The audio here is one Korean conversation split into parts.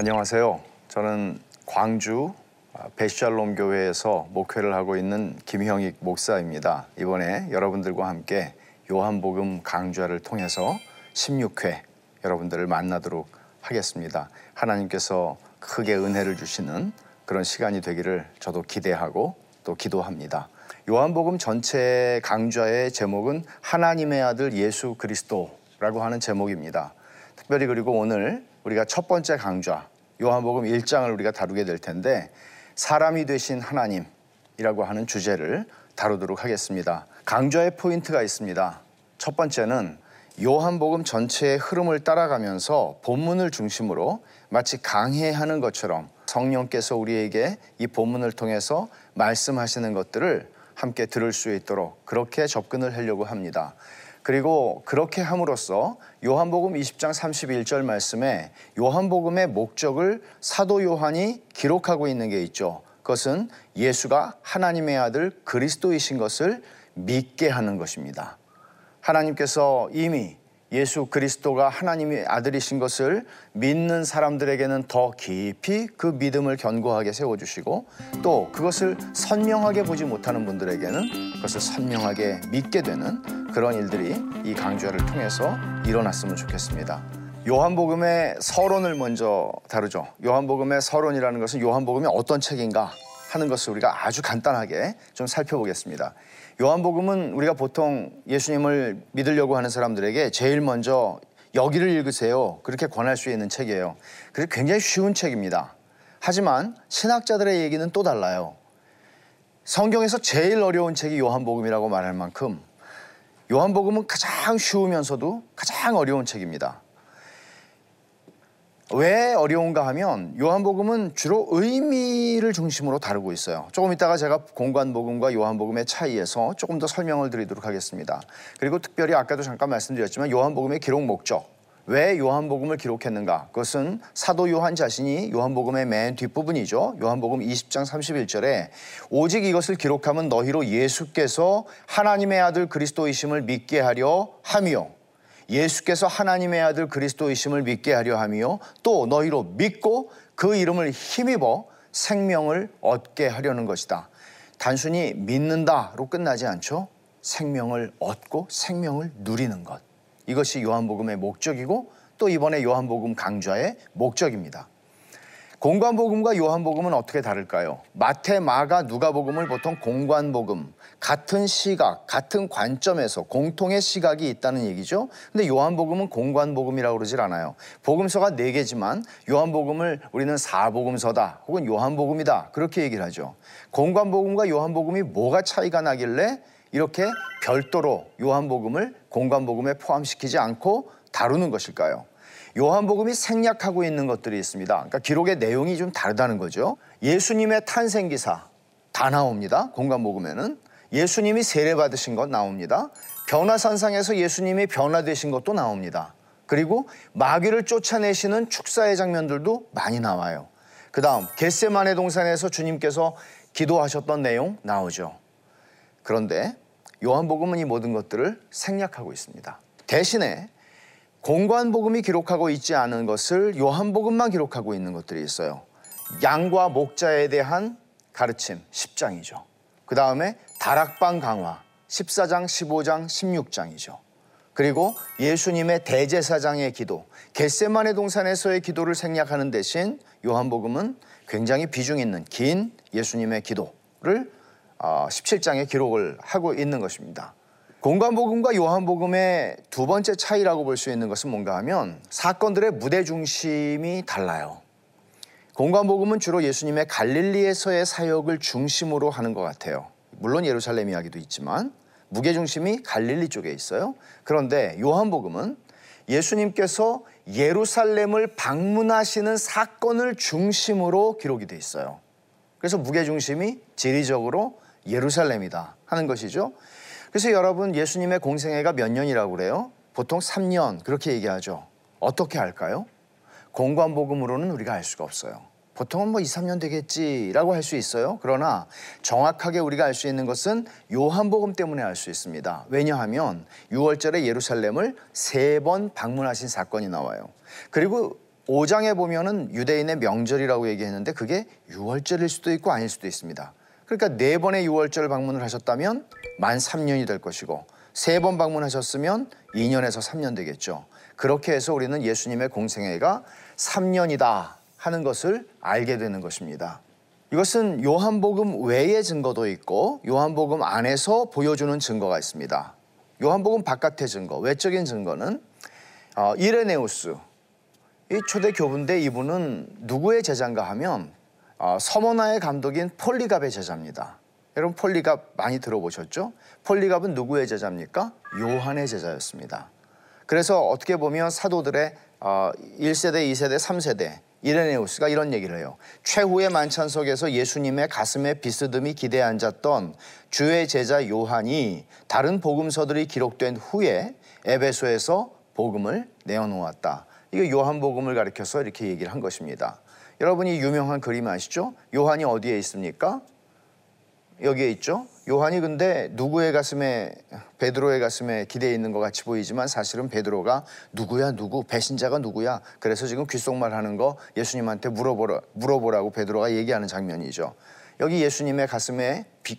안녕하세요. 저는 광주 베샬롬 교회에서 목회를 하고 있는 김형익 목사입니다. 이번에 여러분들과 함께 요한복음 강좌를 통해서 16회 여러분들을 만나도록 하겠습니다. 하나님께서 크게 은혜를 주시는 그런 시간이 되기를 저도 기대하고 또 기도합니다. 요한복음 전체 강좌의 제목은 하나님의 아들 예수 그리스도라고 하는 제목입니다. 특별히 그리고 오늘 우리가 첫 번째 강좌 요한복음 1장을 우리가 다루게 될 텐데 사람이 되신 하나님이라고 하는 주제를 다루도록 하겠습니다. 강좌의 포인트가 있습니다. 첫 번째는 요한복음 전체의 흐름을 따라가면서 본문을 중심으로 마치 강해하는 것처럼 성령께서 우리에게 이 본문을 통해서 말씀하시는 것들을 함께 들을 수 있도록 그렇게 접근을 하려고 합니다. 그리고 그렇게 함으로써 요한복음 20장 31절 말씀에 요한복음의 목적을 사도 요한이 기록하고 있는 게 있죠. 그것은 예수가 하나님의 아들 그리스도이신 것을 믿게 하는 것입니다. 하나님께서 이미 예수 그리스도가 하나님의 아들이신 것을 믿는 사람들에게는 더 깊이 그 믿음을 견고하게 세워주시고 또 그것을 선명하게 보지 못하는 분들에게는 그것을 선명하게 믿게 되는 그런 일들이 이 강좌를 통해서 일어났으면 좋겠습니다. 요한복음의 서론을 먼저 다루죠. 요한복음의 서론이라는 것은 요한복음이 어떤 책인가 하는 것을 우리가 아주 간단하게 좀 살펴보겠습니다. 요한복음은 우리가 보통 예수님을 믿으려고 하는 사람들에게 제일 먼저 여기를 읽으세요. 그렇게 권할 수 있는 책이에요. 그래서 굉장히 쉬운 책입니다. 하지만 신학자들의 얘기는 또 달라요. 성경에서 제일 어려운 책이 요한복음이라고 말할 만큼 요한복음은 가장 쉬우면서도 가장 어려운 책입니다. 왜 어려운가 하면 요한복음은 주로 의미를 중심으로 다루고 있어요. 조금 이따가 제가 공관복음과 요한복음의 차이에서 조금 더 설명을 드리도록 하겠습니다. 그리고 특별히 아까도 잠깐 말씀드렸지만 요한복음의 기록 목적, 왜 요한복음을 기록했는가? 그것은 사도 요한 자신이 요한복음의 맨 뒷부분이죠. 요한복음 20장 31절에 오직 이것을 기록하면 너희로 예수께서 하나님의 아들 그리스도이심을 믿게 하려 함이요. 예수께서 하나님의 아들 그리스도이심을 믿게 하려 함이요 또 너희로 믿고 그 이름을 힘입어 생명을 얻게 하려는 것이다. 단순히 믿는다로 끝나지 않죠. 생명을 얻고 생명을 누리는 것. 이것이 요한복음의 목적이고 또 이번에 요한복음 강좌의 목적입니다. 공관복음과 요한복음은 어떻게 다를까요? 마태, 마가, 누가복음을 보통 공관복음, 같은 시각, 같은 관점에서 공통의 시각이 있다는 얘기죠. 근데 요한복음은 공관복음이라고 그러질 않아요. 복음서가 네 개지만 요한복음을 우리는 사복음서다 혹은 요한복음이다 그렇게 얘기를 하죠. 공관복음과 요한복음이 뭐가 차이가 나길래 이렇게 별도로 요한복음을 공관복음에 포함시키지 않고 다루는 것일까요? 요한복음이 생략하고 있는 것들이 있습니다. 그러니까 기록의 내용이 좀 다르다는 거죠. 예수님의 탄생 기사 다 나옵니다. 공관복음에는 예수님이 세례 받으신 것 나옵니다. 변화산상에서 예수님이 변화되신 것도 나옵니다. 그리고 마귀를 쫓아내시는 축사의 장면들도 많이 나와요. 그 다음 겟세만의 동산에서 주님께서 기도하셨던 내용 나오죠. 그런데 요한복음은 이 모든 것들을 생략하고 있습니다. 대신에 공관복음이 기록하고 있지 않은 것을 요한복음만 기록하고 있는 것들이 있어요. 양과 목자에 대한 가르침 10장이죠. 그 다음에 다락방 강화 14장, 15장, 16장이죠. 그리고 예수님의 대제사장의 기도, 겟세만의 동산에서의 기도를 생략하는 대신 요한복음은 굉장히 비중 있는 긴 예수님의 기도를 17장에 어, 기록을 하고 있는 것입니다. 공관복음과 요한복음의 두 번째 차이라고 볼 수 있는 것은 뭔가 하면 사건들의 무대 중심이 달라요. 공관복음은 주로 예수님의 갈릴리에서의 사역을 중심으로 하는 것 같아요. 물론 예루살렘 이야기도 있지만 무게 중심이 갈릴리 쪽에 있어요. 그런데 요한복음은 예수님께서 예루살렘을 방문하시는 사건을 중심으로 기록이 돼 있어요. 그래서 무게 중심이 지리적으로 예루살렘이다 하는 것이죠. 그래서 여러분 예수님의 공생애가 몇 년이라고 그래요? 보통 3년 그렇게 얘기하죠. 어떻게 할까요? 공관복음으로는 우리가 알 수가 없어요. 보통은 뭐 2, 3년 되겠지라고 할 수 있어요. 그러나 정확하게 우리가 알 수 있는 것은 요한복음 때문에 알 수 있습니다. 왜냐하면 6월절에 예루살렘을 세 번 방문하신 사건이 나와요. 그리고 5장에 보면은 유대인의 명절이라고 얘기했는데 그게 6월절일 수도 있고 아닐 수도 있습니다. 그러니까 네 번의 6월절 방문을 하셨다면 만 3년이 될 것이고 세 번 방문하셨으면 2년에서 3년 되겠죠. 그렇게 해서 우리는 예수님의 공생애가 3년이다 하는 것을 알게 되는 것입니다. 이것은 요한복음 외의 증거도 있고 요한복음 안에서 보여주는 증거가 있습니다. 요한복음 바깥의 증거, 외적인 증거는 어, 이레네우스, 이 초대 교부인데 이분은 누구의 제자인가 하면 어, 서머나의 감독인 폴리갑의 제자입니다. 여러분 폴리갑 많이 들어보셨죠? 폴리갑은 누구의 제자입니까? 요한의 제자였습니다. 그래서 어떻게 보면 사도들의 어, 1세대, 2세대, 3세대 이레네우스가 이런 얘기를 해요. 최후의 만찬 속에서 예수님의 가슴에 비스듬히 기대에 앉았던 주의 제자 요한이 다른 복음서들이 기록된 후에 에베소에서 복음을 내어놓았다. 이거 요한복음을 가리켜서 이렇게 얘기를 한 것입니다. 여러분이 유명한 그림 아시죠? 요한이 어디에 있습니까? 여기에 있죠. 요한이 근데 누구의 가슴에 베드로의 가슴에 기대해 있는 것 같이 보이지만 사실은 베드로가 누구야 누구 배신자가 누구야 그래서 지금 귓속말 하는 거 예수님한테 물어보라 물어보라고 베드로가 얘기하는 장면이죠. 여기 예수님의 가슴에 비,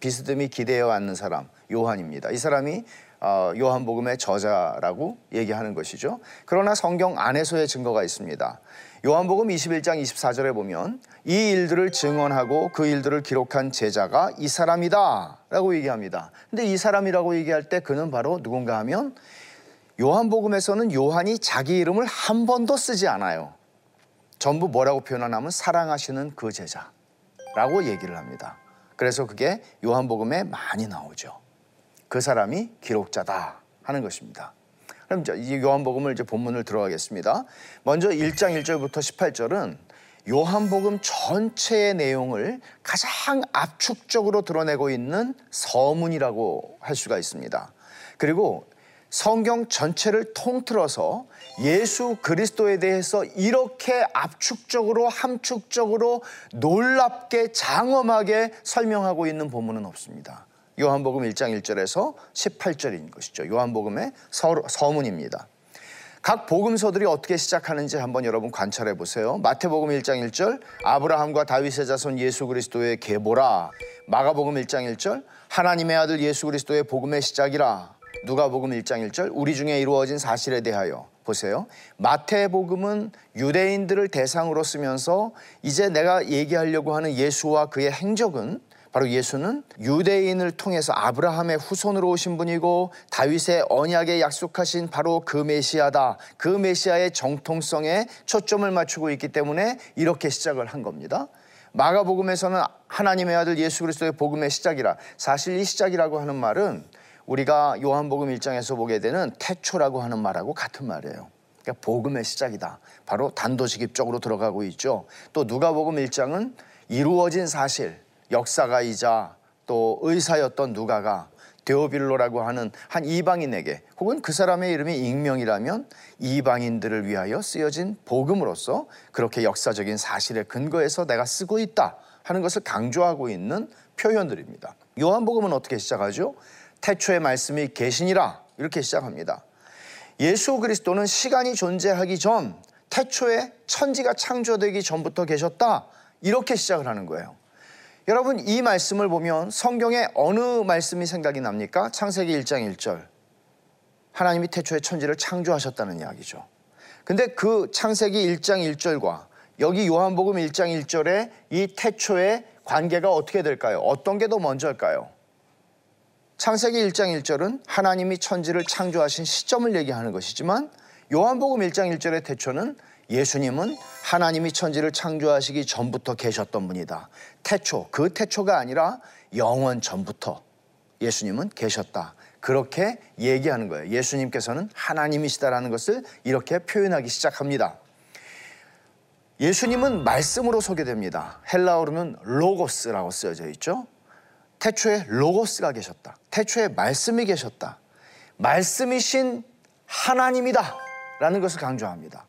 비스듬히 기대어 앉는 사람 요한입니다. 이 사람이 어, 요한복음의 저자라고 얘기하는 것이죠. 그러나 성경 안에서의 증거가 있습니다. 요한복음 21장 24절에 보면 이 일들을 증언하고 그 일들을 기록한 제자가 이 사람이다 라고 얘기합니다. 근데 이 사람이라고 얘기할 때 그는 바로 누군가 하면 요한복음에서는 요한이 자기 이름을 한 번도 쓰지 않아요. 전부 뭐라고 표현하냐면 사랑하시는 그 제자라고 얘기를 합니다. 그래서 그게 요한복음에 많이 나오죠. 그 사람이 기록자다 하는 것입니다. 그럼 이제 요한복음을 이제 본문을 들어가겠습니다. 먼저 1장 1절부터 18절은 요한복음 전체의 내용을 가장 압축적으로 드러내고 있는 서문이라고 할 수가 있습니다. 그리고 성경 전체를 통틀어서 예수 그리스도에 대해서 이렇게 압축적으로 함축적으로 놀랍게 장엄하게 설명하고 있는 본문은 없습니다. 요한복음 1장 1절에서 18절인 것이죠. 요한복음의 서, 문입니다 각 복음서들이 어떻게 시작하는지 한번 여러분 관찰해 보세요. 마태복음 1장 1절 아브라함과 다윗의 자손 예수 그리스도의 계보라. 마가복음 1장 1절 하나님의 아들 예수 그리스도의 복음의 시작이라. 누가복음 1장 1절 우리 중에 이루어진 사실에 대하여 보세요. 마태복음은 유대인들을 대상으로 쓰면서 이제 내가 얘기하려고 하는 예수와 그의 행적은 바로 예수는 유대인을 통해서 아브라함의 후손으로 오신 분이고 다윗의 언약에 약속하신 바로 그 메시아다. 그 메시아의 정통성에 초점을 맞추고 있기 때문에 이렇게 시작을 한 겁니다. 마가복음에서는 하나님의 아들 예수 그리스도의 복음의 시작이라 사실 이 시작이라고 하는 말은 우리가 요한복음 1장에서 보게 되는 태초라고 하는 말하고 같은 말이에요. 그러니까 복음의 시작이다. 바로 단도직입적으로 들어가고 있죠. 또 누가복음 1장은 이루어진 사실, 역사가이자 또 의사였던 누가가 데오빌로라고 하는 한 이방인에게 혹은 그 사람의 이름이 익명이라면 이방인들을 위하여 쓰여진 복음으로서 그렇게 역사적인 사실에 근거해서 내가 쓰고 있다 하는 것을 강조하고 있는 표현들입니다. 요한복음은 어떻게 시작하죠? 태초의 말씀이 계시니라 이렇게 시작합니다. 예수 그리스도는 시간이 존재하기 전 태초에 천지가 창조되기 전부터 계셨다 이렇게 시작을 하는 거예요. 여러분 이 말씀을 보면 성경에 어느 말씀이 생각이 납니까? 창세기 1장 1절. 하나님이 태초에 천지를 창조하셨다는 이야기죠. 근데 그 창세기 1장 1절과 여기 요한복음 1장 1절의 이 태초의 관계가 어떻게 될까요? 어떤 게 더 먼저일까요? 창세기 1장 1절은 하나님이 천지를 창조하신 시점을 얘기하는 것이지만 요한복음 1장 1절의 태초는 예수님은 하나님이 천지를 창조하시기 전부터 계셨던 분이다. 태초, 그 태초가 아니라 영원 전부터 예수님은 계셨다. 그렇게 얘기하는 거예요. 예수님께서는 하나님이시다라는 것을 이렇게 표현하기 시작합니다. 예수님은 말씀으로 소개됩니다. 헬라어로는 로고스라고 쓰여져 있죠. 태초에 로고스가 계셨다. 태초에 말씀이 계셨다. 말씀이신 하나님이다. 라는 것을 강조합니다.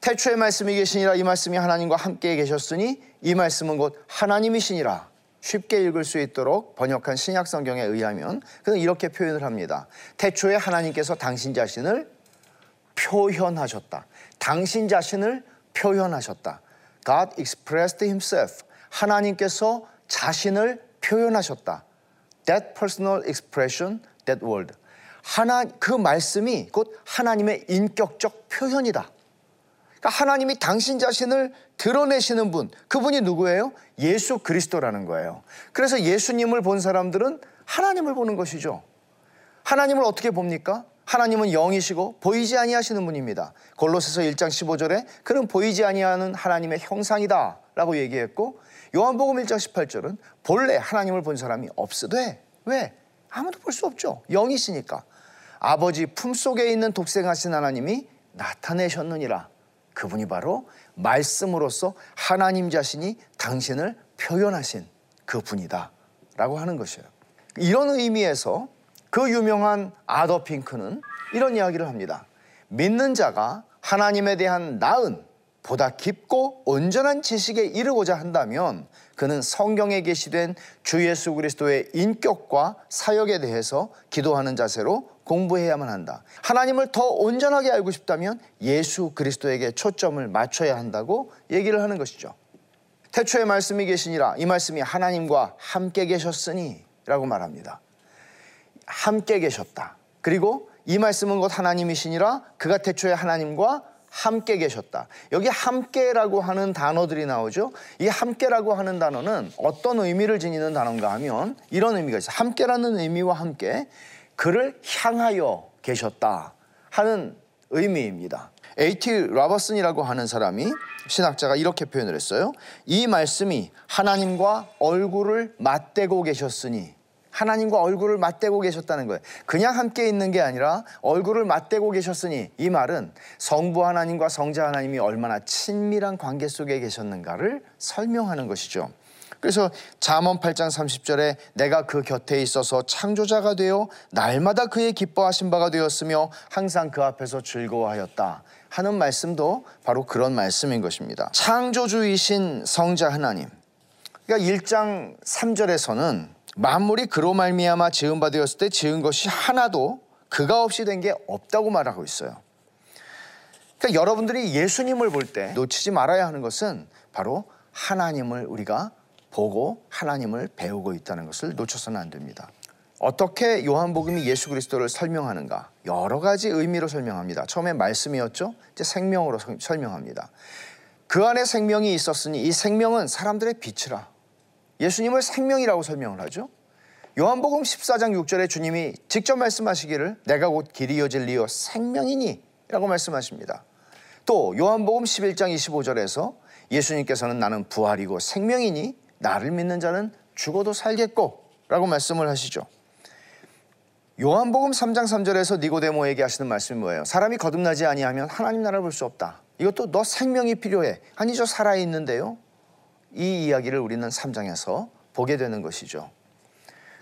태초의 말씀이 계시니라 이 말씀이 하나님과 함께 계셨으니 이 말씀은 곧 하나님이시니라 쉽게 읽을 수 있도록 번역한 신약 성경에 의하면 그는 이렇게 표현을 합니다. 태초에 하나님께서 당신 자신을 표현하셨다. 당신 자신을 표현하셨다. God expressed himself. 하나님께서 자신을 표현하셨다. That personal expression, that word. 하나 그 말씀이 곧 하나님의 인격적 표현이다. 그러니까 하나님이 당신 자신을 드러내시는 분, 그분이 누구예요? 예수 그리스도라는 거예요. 그래서 예수님을 본 사람들은 하나님을 보는 것이죠. 하나님을 어떻게 봅니까? 하나님은 영이시고 보이지 아니하시는 분입니다. 골로새서 1장 15절에 그는 보이지 아니하는 하나님의 형상이다라고 얘기했고 요한복음 1장 18절은 본래 하나님을 본 사람이 없으되 왜? 아무도 볼 수 없죠. 영이시니까. 아버지 품속에 있는 독생하신 하나님이 나타내셨느니라. 그분이 바로 말씀으로서 하나님 자신이 당신을 표현하신 그분이다. 라고 하는 것이에요. 이런 의미에서 그 유명한 아더 핑크는 이런 이야기를 합니다. 믿는 자가 하나님에 대한 나은 보다 깊고 온전한 지식에 이르고자 한다면 그는 성경에 게시된 주 예수 그리스도의 인격과 사역에 대해서 기도하는 자세로 공부해야만 한다. 하나님을 더 온전하게 알고 싶다면 예수 그리스도에게 초점을 맞춰야 한다고 얘기를 하는 것이죠. 태초에 말씀이 계시니라 이 말씀이 하나님과 함께 계셨으니 라고 말합니다. 함께 계셨다. 그리고 이 말씀은 곧 하나님이시니라 그가 태초에 하나님과 함께 계셨다. 여기 함께라고 하는 단어들이 나오죠. 이 함께라고 하는 단어는 어떤 의미를 지니는 단어인가 하면 이런 의미가 있어요. 함께라는 의미와 함께 그를 향하여 계셨다 하는 의미입니다. A.T. 라버슨이라고 하는 사람이 신학자가 이렇게 표현을 했어요. 이 말씀이 하나님과 얼굴을 맞대고 계셨으니 하나님과 얼굴을 맞대고 계셨다는 거예요. 그냥 함께 있는 게 아니라 얼굴을 맞대고 계셨으니 이 말은 성부 하나님과 성자 하나님이 얼마나 친밀한 관계 속에 계셨는가를 설명하는 것이죠. 그래서 잠언 8장 30절에 내가 그 곁에 있어서 창조자가 되어 날마다 그의 기뻐하신 바가 되었으며 항상 그 앞에서 즐거워하였다 하는 말씀도 바로 그런 말씀인 것입니다. 창조주이신 성자 하나님. 그러니까 1장 3절에서는 만물이 그로 말미암아 지은 바 되었을 때 지은 것이 하나도 그가 없이 된 게 없다고 말하고 있어요. 그러니까 여러분들이 예수님을 볼 때 놓치지 말아야 하는 것은 바로 하나님을 우리가 보고 하나님을 배우고 있다는 것을 놓쳐서는 안 됩니다. 어떻게 요한복음이 예수 그리스도를 설명하는가? 여러 가지 의미로 설명합니다. 처음에 말씀이었죠. 이제 생명으로 설명합니다. 그 안에 생명이 있었으니 이 생명은 사람들의 빛이라. 예수님을 생명이라고 설명을 하죠. 요한복음 14장 6절에 주님이 직접 말씀하시기를 내가 곧 길이요 진리요 생명이니 라고 말씀하십니다. 또 요한복음 11장 25절에서 예수님께서는 나는 부활이고 생명이니 나를 믿는 자는 죽어도 살겠고 라고 말씀을 하시죠. 요한복음 3장 3절에서 니고데모에게 하시는 말씀이 뭐예요? 사람이 거듭나지 아니하면 하나님 나라를 볼 수 없다. 이것도 너 생명이 필요해. 아니 저 살아 있는데요. 이 이야기를 우리는 3장에서 보게 되는 것이죠.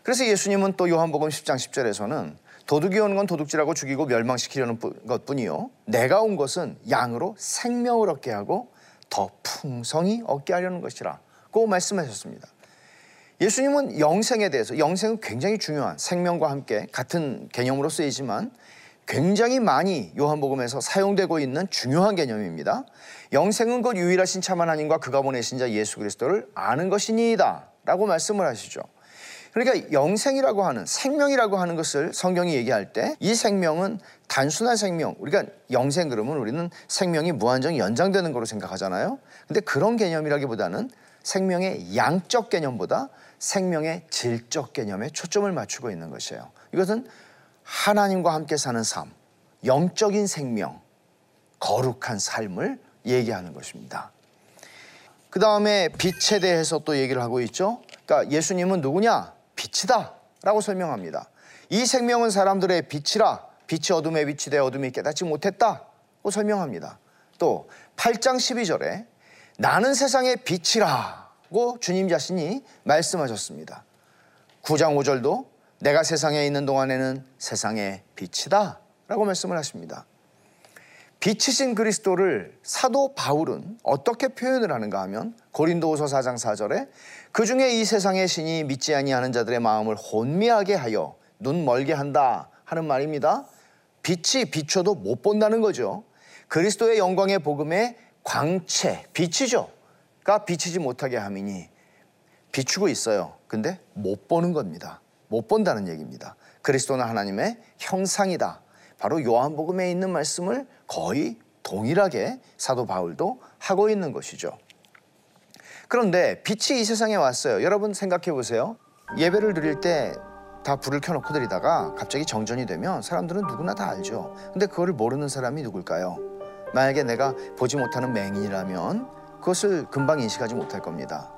그래서 예수님은 또 요한복음 10장 10절에서는 도둑이 오는 건 도둑질하고 죽이고 멸망시키려는 것 뿐이요. 내가 온 것은 양으로 생명을 얻게 하고 더 풍성히 얻게 하려는 것이라. 고 말씀하셨습니다. 예수님은 영생에 대해서 영생은 굉장히 중요한 생명과 함께 같은 개념으로 쓰이지만 굉장히 많이 요한복음에서 사용되고 있는 중요한 개념입니다. 영생은 곧 유일하신 참 하나님과 그가 보내신 자 예수 그리스도를 아는 것이니이다 라고 말씀을 하시죠. 그러니까 영생이라고 하는 생명이라고 하는 것을 성경이 얘기할 때 이 생명은 단순한 생명, 우리가 영생 그러면 우리는 생명이 무한정 연장되는 거로 생각하잖아요. 근데 그런 개념이라기보다는 생명의 양적 개념보다 생명의 질적 개념에 초점을 맞추고 있는 것이에요. 이것은 하나님과 함께 사는 삶, 영적인 생명, 거룩한 삶을 얘기하는 것입니다. 그 다음에 빛에 대해서 또 얘기를 하고 있죠. 그러니까 예수님은 누구냐? 빛이다. 라고 설명합니다. 이 생명은 사람들의 빛이라 빛이 어둠에 비치되 어둠이 깨닫지 못했다 고 설명합니다. 또 8장 12절에 나는 세상의 빛이라고 주님 자신이 말씀하셨습니다. 9장 5절도 내가 세상에 있는 동안에는 세상의 빛이다 라고 말씀을 하십니다. 빛이신 그리스도를 사도 바울은 어떻게 표현을 하는가 하면 고린도후서 4장 4절에 그 중에 이 세상의 신이 믿지 아니하는 자들의 마음을 혼미하게 하여 눈 멀게 한다 하는 말입니다. 빛이 비춰도 못 본다는 거죠. 그리스도의 영광의 복음의 광채, 빛이죠. 가 비치지 못하게 함이니 비추고 있어요. 근데 못 보는 겁니다. 못 본다는 얘기입니다. 그리스도는 하나님의 형상이다. 바로 요한복음에 있는 말씀을 거의 동일하게 사도 바울도 하고 있는 것이죠. 그런데 빛이 이 세상에 왔어요. 여러분 생각해 보세요. 예배를 드릴 때 다 불을 켜놓고 드리다가 갑자기 정전이 되면 사람들은 누구나 다 알죠. 근데 그거를 모르는 사람이 누굴까요? 만약에 내가 보지 못하는 맹인이라면 그것을 금방 인식하지 못할 겁니다.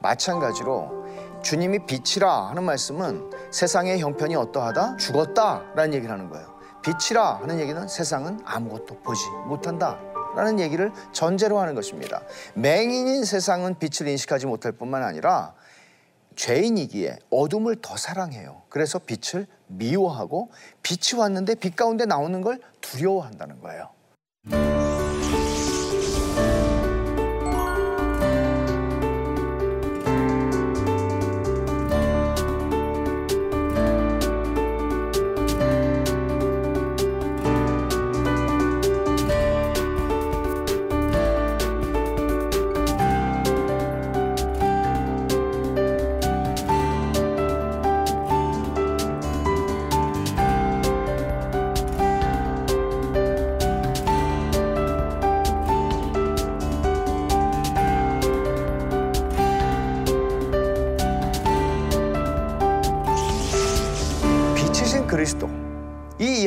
마찬가지로 주님이 빛이라 하는 말씀은 세상의 형편이 어떠하다? 죽었다라는 얘기를 하는 거예요. 빛이라 하는 얘기는 세상은 아무것도 보지 못한다. 라는 얘기를 전제로 하는 것입니다. 맹인인 세상은 빛을 인식하지 못할 뿐만 아니라 죄인이기에 어둠을 더 사랑해요. 그래서 빛을 미워하고 빛이 왔는데 빛 가운데 나오는 걸 두려워한다는 거예요.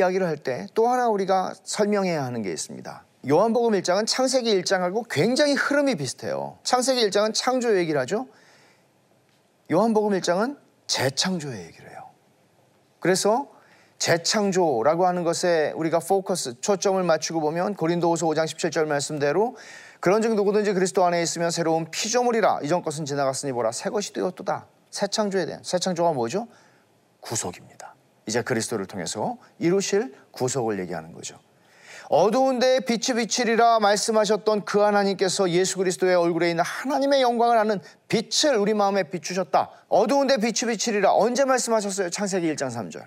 이 이야기를 할 때 또 하나 우리가 설명해야 하는 게 있습니다. 요한복음 1장은 창세기 1장하고 굉장히 흐름이 비슷해요. 창세기 1장은 창조 얘기를 하죠. 요한복음 1장은 재창조의 얘기를 해요. 그래서 재창조라고 하는 것에 우리가 포커스, 초점을 맞추고 보면 고린도후서 5장 17절 말씀대로 그런 즉 누구든지 그리스도 안에 있으면 새로운 피조물이라 이전 것은 지나갔으니 보라 새 것이 되었도다. 새 창조에 대한 새 창조가 뭐죠? 구속입니다. 이제 그리스도를 통해서 이루실 구속을 얘기하는 거죠. 어두운 데에 빛이 비치리라 말씀하셨던 그 하나님께서 예수 그리스도의 얼굴에 있는 하나님의 영광을 아는 빛을 우리 마음에 비추셨다. 어두운 데 빛이 비치리라 언제 말씀하셨어요? 창세기 1장 3절.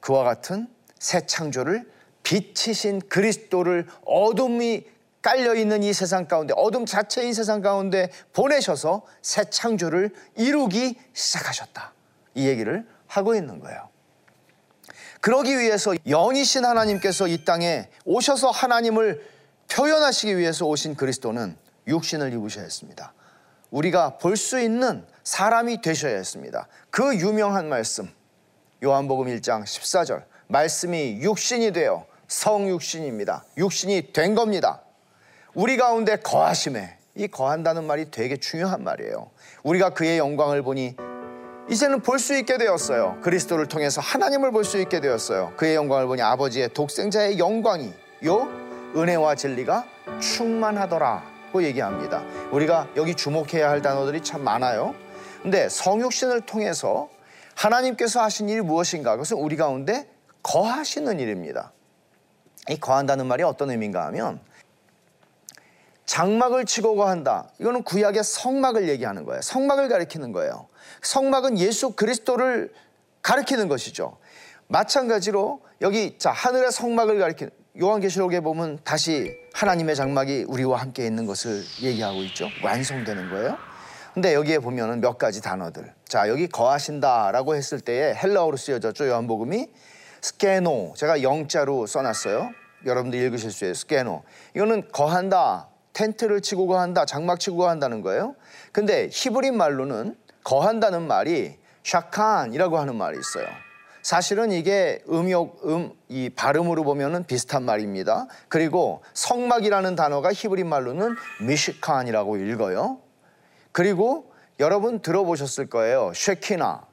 그와 같은 새 창조를 빛이신 그리스도를 어둠이 깔려 있는 이 세상 가운데 어둠 자체인 세상 가운데 보내셔서 새 창조를 이루기 시작하셨다. 이 얘기를 하고 있는 거예요. 그러기 위해서 영이신 하나님께서 이 땅에 오셔서 하나님을 표현하시기 위해서 오신 그리스도는 육신을 입으셔야 했습니다. 우리가 볼 수 있는 사람이 되셔야 했습니다. 그 유명한 말씀 요한복음 1장 14절 말씀이 육신이 되어 성육신입니다. 육신이 된 겁니다. 우리 가운데 거하심에 이 거한다는 말이 되게 중요한 말이에요. 우리가 그의 영광을 보니 이제는 볼 수 있게 되었어요. 그리스도를 통해서 하나님을 볼 수 있게 되었어요. 그의 영광을 보니 아버지의 독생자의 영광이 요 은혜와 진리가 충만하더라고 얘기합니다. 우리가 여기 주목해야 할 단어들이 참 많아요. 근데 성육신을 통해서 하나님께서 하신 일이 무엇인가? 그것은 우리 가운데 거하시는 일입니다. 이 거한다는 말이 어떤 의미인가 하면 장막을 치고 거한다. 이거는 구약의 성막을 얘기하는 거예요. 성막을 가리키는 거예요. 성막은 예수 그리스도를 가리키는 것이죠. 마찬가지로 여기 자 하늘의 성막을 가리키는 요한계시록에 보면 다시 하나님의 장막이 우리와 함께 있는 것을 얘기하고 있죠. 완성되는 거예요. 근데 여기에 보면은 몇 가지 단어들. 자, 여기 거하신다라고 했을 때에 헬라어로 쓰여졌죠. 요한복음이 σκηνόω. 제가 영자로 써놨어요. 여러분들 읽으실 수 있어요. σκηνόω. 이거는 거한다. 텐트를 치고 거한다. 장막 치고 거한다는 거예요. 근데 히브리 말로는 거한다는 말이 שכן이라고 하는 말이 있어요. 사실은 이게 음역 음 이 발음으로 보면은 비슷한 말입니다. 그리고 성막이라는 단어가 히브리 말로는 משכן이라고 읽어요. 그리고 여러분 들어보셨을 거예요. שכינה,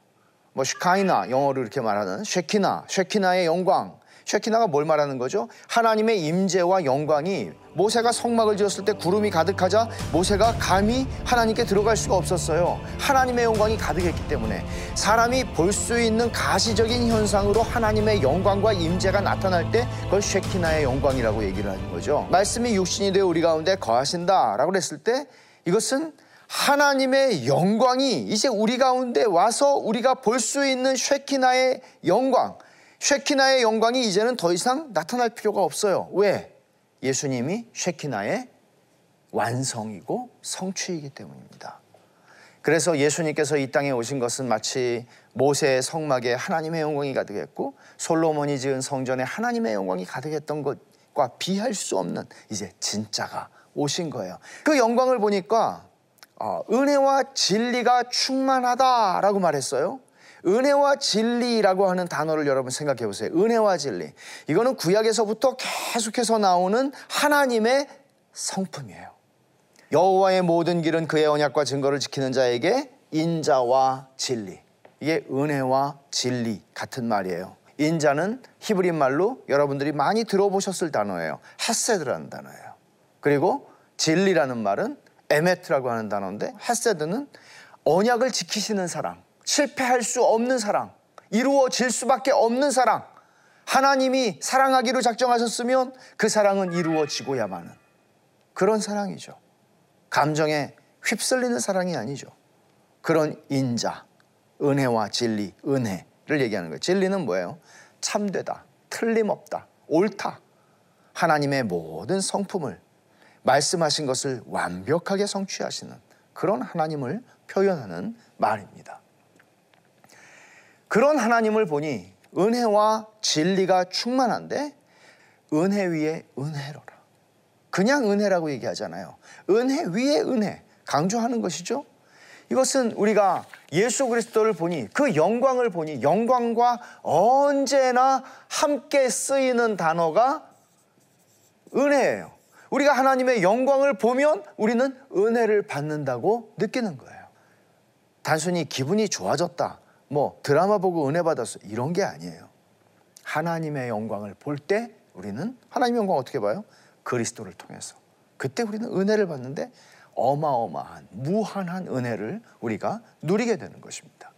뭐 슈카이나 영어로 이렇게 말하는 쉐키나, 쉐키나의 영광. 쉐키나가 뭘 말하는 거죠? 하나님의 임재와 영광이 모세가 성막을 지었을 때 구름이 가득하자 모세가 감히 하나님께 들어갈 수가 없었어요. 하나님의 영광이 가득했기 때문에 사람이 볼 수 있는 가시적인 현상으로 하나님의 영광과 임재가 나타날 때 그걸 쉐키나의 영광이라고 얘기를 하는 거죠. 말씀이 육신이 되어 우리 가운데 거하신다라고 했을 때 이것은 하나님의 영광이 이제 우리 가운데 와서 우리가 볼 수 있는 쉐키나의 영광 쉐키나의 영광이 이제는 더 이상 나타날 필요가 없어요. 왜? 예수님이 쉐키나의 완성이고 성취이기 때문입니다. 그래서 예수님께서 이 땅에 오신 것은 마치 모세의 성막에 하나님의 영광이 가득했고 솔로몬이 지은 성전에 하나님의 영광이 가득했던 것과 비할 수 없는 이제 진짜가 오신 거예요. 그 영광을 보니까 어, 은혜와 진리가 충만하다라고 말했어요. 은혜와 진리라고 하는 단어를 여러분 생각해 보세요. 은혜와 진리. 이거는 구약에서부터 계속해서 나오는 하나님의 성품이에요. 여호와의 모든 길은 그의 언약과 증거를 지키는 자에게 인자와 진리. 이게 은혜와 진리 같은 말이에요. 인자는 히브리 말로 여러분들이 많이 들어보셨을 단어예요. 헤세드라는 단어예요. 그리고 진리라는 말은 에메트라고 하는 단어인데 헤세드는 언약을 지키시는 사랑, 실패할 수 없는 사랑, 이루어질 수밖에 없는 사랑. 하나님이 사랑하기로 작정하셨으면 그 사랑은 이루어지고야만은 그런 사랑이죠. 감정에 휩쓸리는 사랑이 아니죠. 그런 인자, 은혜와 진리, 은혜를 얘기하는 거예요. 진리는 뭐예요? 참되다, 틀림없다, 옳다. 하나님의 모든 성품을 말씀하신 것을 완벽하게 성취하시는 그런 하나님을 표현하는 말입니다. 그런 하나님을 보니 은혜와 진리가 충만한데 은혜 위에 은혜로라. 그냥 은혜라고 얘기하잖아요. 은혜 위에 은혜 강조하는 것이죠. 이것은 우리가 예수 그리스도를 보니 그 영광을 보니 영광과 언제나 함께 쓰이는 단어가 은혜예요. 우리가 하나님의 영광을 보면 우리는 은혜를 받는다고 느끼는 거예요. 단순히 기분이 좋아졌다. 뭐 드라마 보고 은혜 받았어. 이런 게 아니에요. 하나님의 영광을 볼 때 우리는 하나님의 영광 어떻게 봐요? 그리스도를 통해서. 그때 우리는 은혜를 받는데 어마어마한 무한한 은혜를 우리가 누리게 되는 것입니다.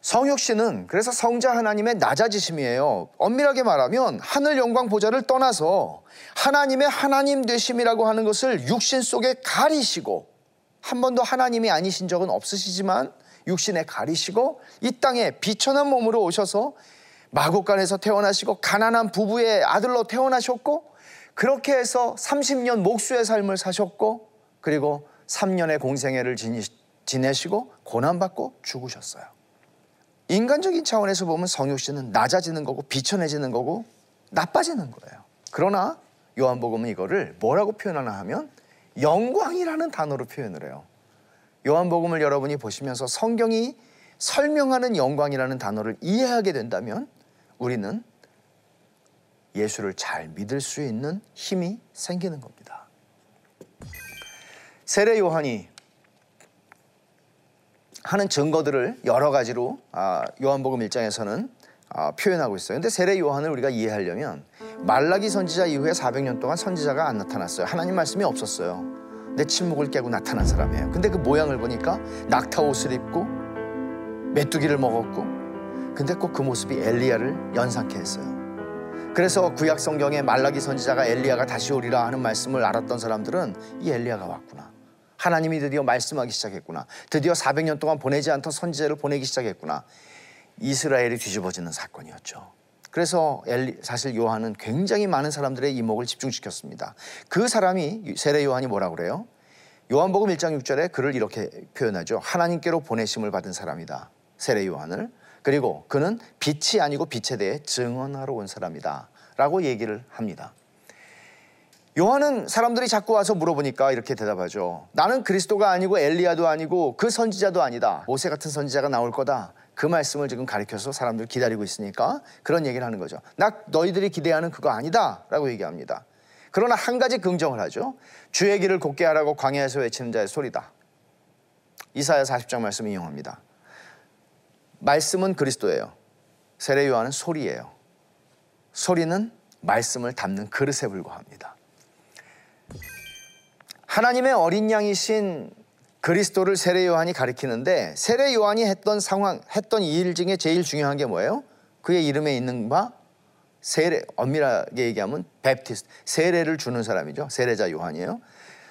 성육 씨는 그래서 성자 하나님의 낮아지심이에요. 엄밀하게 말하면 하늘 영광 보좌를 떠나서 하나님의 하나님 되심이라고 하는 것을 육신 속에 가리시고 한 번도 하나님이 아니신 적은 없으시지만 육신에 가리시고 이 땅에 비천한 몸으로 오셔서 마곡간에서 태어나시고 가난한 부부의 아들로 태어나셨고 그렇게 해서 30년 목수의 삶을 사셨고 그리고 3년의 공생애를 지내시고 고난받고 죽으셨어요. 인간적인 차원에서 보면 성육신은 낮아지는 거고 비천해지는 거고 나빠지는 거예요. 그러나 요한복음은 이거를 뭐라고 표현하나 하면 영광이라는 단어로 표현을 해요. 요한복음을 여러분이 보시면서 성경이 설명하는 영광이라는 단어를 이해하게 된다면 우리는 예수를 잘 믿을 수 있는 힘이 생기는 겁니다. 세례 요한이 하는 증거들을 여러 가지로 아, 요한복음 1장에서는 아, 표현하고 있어요. 근데 세례 요한을 우리가 이해하려면 말라기 선지자 이후에 400년 동안 선지자가 안 나타났어요. 하나님 말씀이 없었어요. 내 침묵을 깨고 나타난 사람이에요. 근데 그 모양을 보니까 낙타 옷을 입고 메뚜기를 먹었고 근데 꼭 그 모습이 엘리야를 연상케 했어요. 그래서 구약 성경에 말라기 선지자가 엘리야가 다시 오리라 하는 말씀을 알았던 사람들은 이 엘리야가 왔구나. 하나님이 드디어 말씀하기 시작했구나. 드디어 400년 동안 보내지 않던 선지자를 보내기 시작했구나. 이스라엘이 뒤집어지는 사건이었죠. 그래서 사실 요한은 굉장히 많은 사람들의 이목을 집중시켰습니다. 그 사람이 세례 요한이 뭐라 그래요? 요한복음 1장 6절에 그를 이렇게 표현하죠. 하나님께로 보내심을 받은 사람이다. 세례 요한을. 그리고 그는 빛이 아니고 빛에 대해 증언하러 온 사람이다. 라고 얘기를 합니다. 요한은 사람들이 자꾸 와서 물어보니까 이렇게 대답하죠. 나는 그리스도가 아니고 엘리야도 아니고 그 선지자도 아니다. 모세 같은 선지자가 나올 거다. 그 말씀을 지금 가르쳐서 사람들 기다리고 있으니까 그런 얘기를 하는 거죠. 나 너희들이 기대하는 그거 아니다. 라고 얘기합니다. 그러나 한 가지 긍정을 하죠. 주의 길을 곱게 하라고 광야에서 외치는 자의 소리다. 이사야 40장 말씀 인용합니다. 말씀은 그리스도예요. 세례 요한은 소리예요. 소리는 말씀을 담는 그릇에 불과합니다. 하나님의 어린 양이신 그리스도를 세례 요한이 가리키는데 세례 요한이 했던 상황, 했던 일 중에 제일 중요한 게 뭐예요? 그의 이름에 있는 바 세례, 엄밀하게 얘기하면 Baptist, 세례를 주는 사람이죠. 세례자 요한이에요.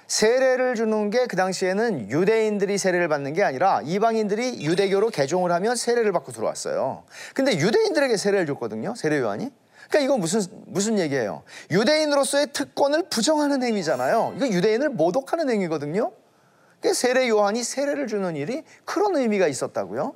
세례를 주는 게 그 당시에는 유대인들이 세례를 받는 게 아니라 이방인들이 유대교로 개종을 하면 세례를 받고 들어왔어요. 근데 유대인들에게 세례를 줬거든요. 세례 요한이. 그러니까 이거 무슨 무슨 얘기예요? 유대인으로서의 특권을 부정하는 행위잖아요. 이거 유대인을 모독하는 행위거든요. 세례 요한이 세례를 주는 일이 그런 의미가 있었다고요.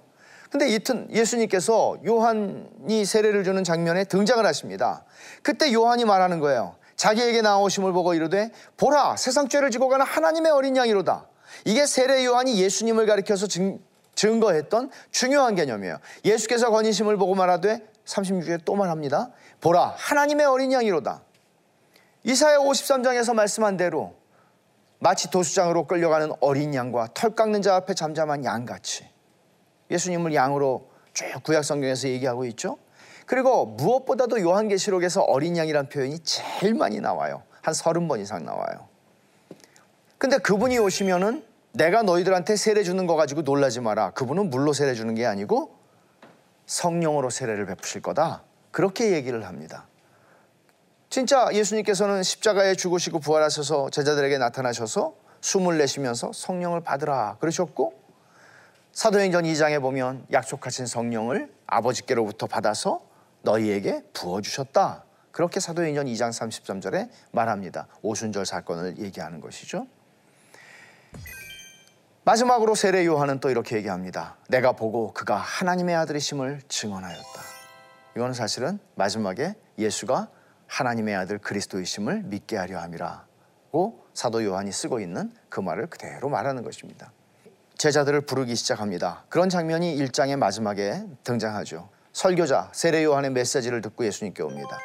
근데 이튼 예수님께서 요한이 세례를 주는 장면에 등장을 하십니다. 그때 요한이 말하는 거예요. 자기에게 나오심을 보고 이르되 보라 세상 죄를 지고 가는 하나님의 어린 양이로다. 이게 세례 요한이 예수님을 가리켜서 증, 증거했던 중요한 개념이에요. 예수께서 건의심을 보고 말하되 36에 또 말합니다. 보라 하나님의 어린 양이로다. 이사야 53장에서 말씀한 대로 마치 도수장으로 끌려가는 어린 양과 털 깎는 자 앞에 잠잠한 양같이 예수님을 양으로 쭉 구약 성경에서 얘기하고 있죠. 그리고 무엇보다도 요한계시록에서 어린 양이란 표현이 제일 많이 나와요. 한 서른 번 이상 나와요. 근데 그분이 오시면은 내가 너희들한테 세례 주는 거 가지고 놀라지 마라. 그분은 물로 세례 주는 게 아니고 성령으로 세례를 베푸실 거다. 그렇게 얘기를 합니다. 진짜 예수님께서는 십자가에 죽으시고 부활하셔서 제자들에게 나타나셔서 숨을 내쉬면서 성령을 받으라 그러셨고 사도행전 2장에 보면 약속하신 성령을 아버지께로부터 받아서 너희에게 부어주셨다. 그렇게 사도행전 2장 33절에 말합니다. 오순절 사건을 얘기하는 것이죠. 마지막으로 세례 요한은 또 이렇게 얘기합니다. 내가 보고 그가 하나님의 아들이심을 증언하였다. 이거는 사실은 마지막에 예수가 하나님의 아들 그리스도이심을 믿게 하려 함이라고 사도 요한이 쓰고 있는 그 말을 그대로 말하는 것입니다. 제자들을 부르기 시작합니다. 그런 장면이 1장의 마지막에 등장하죠. 설교자 세례 요한의 메시지를 듣고 예수님께 옵니다.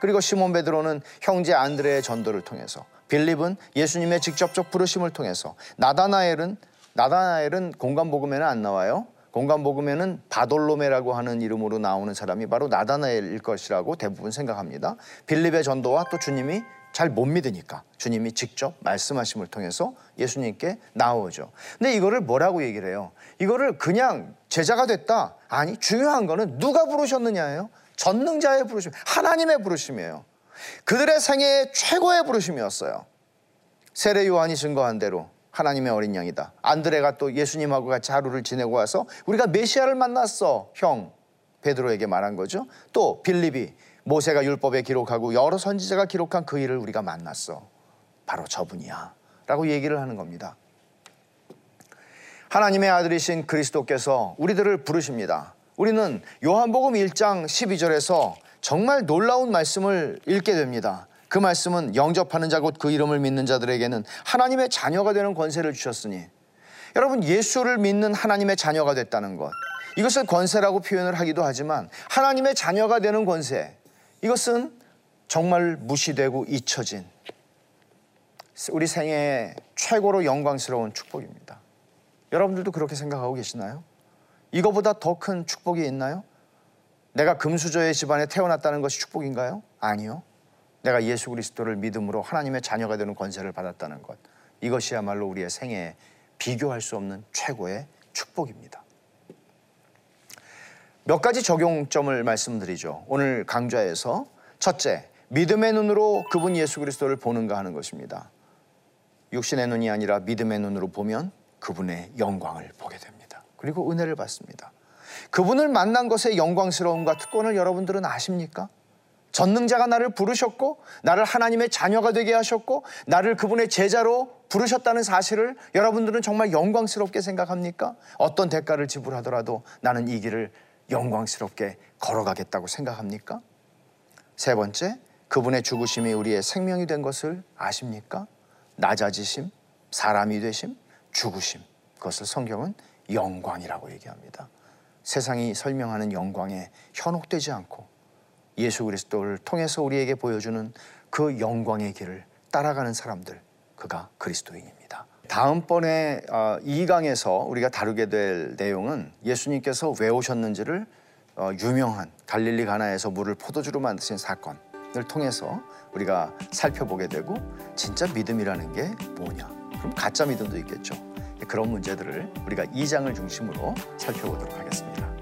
그리고 시몬 베드로는 형제 안드레의 전도를 통해서 빌립은 예수님의 직접적 부르심을 통해서 나다나엘은 나다나엘은 공간 복음에는 안 나와요. 공간 복음에는 바돌로메라고 하는 이름으로 나오는 사람이 바로 나다나엘일 것이라고 대부분 생각합니다. 빌립의 전도와 또 주님이 잘 못 믿으니까 주님이 직접 말씀하심을 통해서 예수님께 나오죠. 근데 이거를 뭐라고 얘기를 해요? 이거를 그냥 제자가 됐다. 아니, 중요한 거는 누가 부르셨느냐예요. 전능자의 부르심, 하나님의 부르심이에요. 그들의 생애의 최고의 부르심이었어요. 세례 요한이 증거한 대로 하나님의 어린 양이다. 안드레가 또 예수님하고 같이 하루를 지내고 와서 우리가 메시아를 만났어. 형 베드로에게 말한 거죠. 또 빌립이 모세가 율법에 기록하고 여러 선지자가 기록한 그 일을 우리가 만났어. 바로 저분이야. 라고 얘기를 하는 겁니다. 하나님의 아들이신 그리스도께서 우리들을 부르십니다. 우리는 요한복음 1장 12절에서 정말 놀라운 말씀을 읽게 됩니다. 그 말씀은 영접하는 자 곧 그 이름을 믿는 자들에게는 하나님의 자녀가 되는 권세를 주셨으니 여러분 예수를 믿는 하나님의 자녀가 됐다는 것 이것을 권세라고 표현을 하기도 하지만 하나님의 자녀가 되는 권세 이것은 정말 무시되고 잊혀진 우리 생애 최고로 영광스러운 축복입니다. 여러분들도 그렇게 생각하고 계시나요? 이거보다 더 큰 축복이 있나요? 내가 금수저의 집안에 태어났다는 것이 축복인가요? 아니요. 내가 예수 그리스도를 믿음으로 하나님의 자녀가 되는 권세를 받았다는 것. 이것이야말로 우리의 생애에 비교할 수 없는 최고의 축복입니다. 몇 가지 적용점을 말씀드리죠. 오늘 강좌에서 첫째, 믿음의 눈으로 그분 예수 그리스도를 보는가 하는 것입니다. 육신의 눈이 아니라 믿음의 눈으로 보면 그분의 영광을 보게 됩니다. 그리고 은혜를 받습니다. 그분을 만난 것의 영광스러움과 특권을 여러분들은 아십니까? 전능자가 나를 부르셨고 나를 하나님의 자녀가 되게 하셨고 나를 그분의 제자로 부르셨다는 사실을 여러분들은 정말 영광스럽게 생각합니까? 어떤 대가를 지불하더라도 나는 이 길을 영광스럽게 걸어가겠다고 생각합니까? 세 번째, 그분의 죽으심이 우리의 생명이 된 것을 아십니까? 낮아지심, 사람이 되심, 죽으심. 그것을 성경은 영광이라고 얘기합니다. 세상이 설명하는 영광에 현혹되지 않고 예수 그리스도를 통해서 우리에게 보여주는 그 영광의 길을 따라가는 사람들, 그가 그리스도인입니다. 다음번에 2강에서 어, 우리가 다루게 될 내용은 예수님께서 왜 오셨는지를 어, 유명한 갈릴리 가나에서 물을 포도주로 만드신 사건을 통해서 우리가 살펴보게 되고 진짜 믿음이라는 게 뭐냐? 그럼 가짜 믿음도 있겠죠. 그런 문제들을 우리가 2장을 중심으로 살펴보도록 하겠습니다.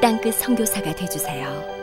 땅끝 성교사가 되주세요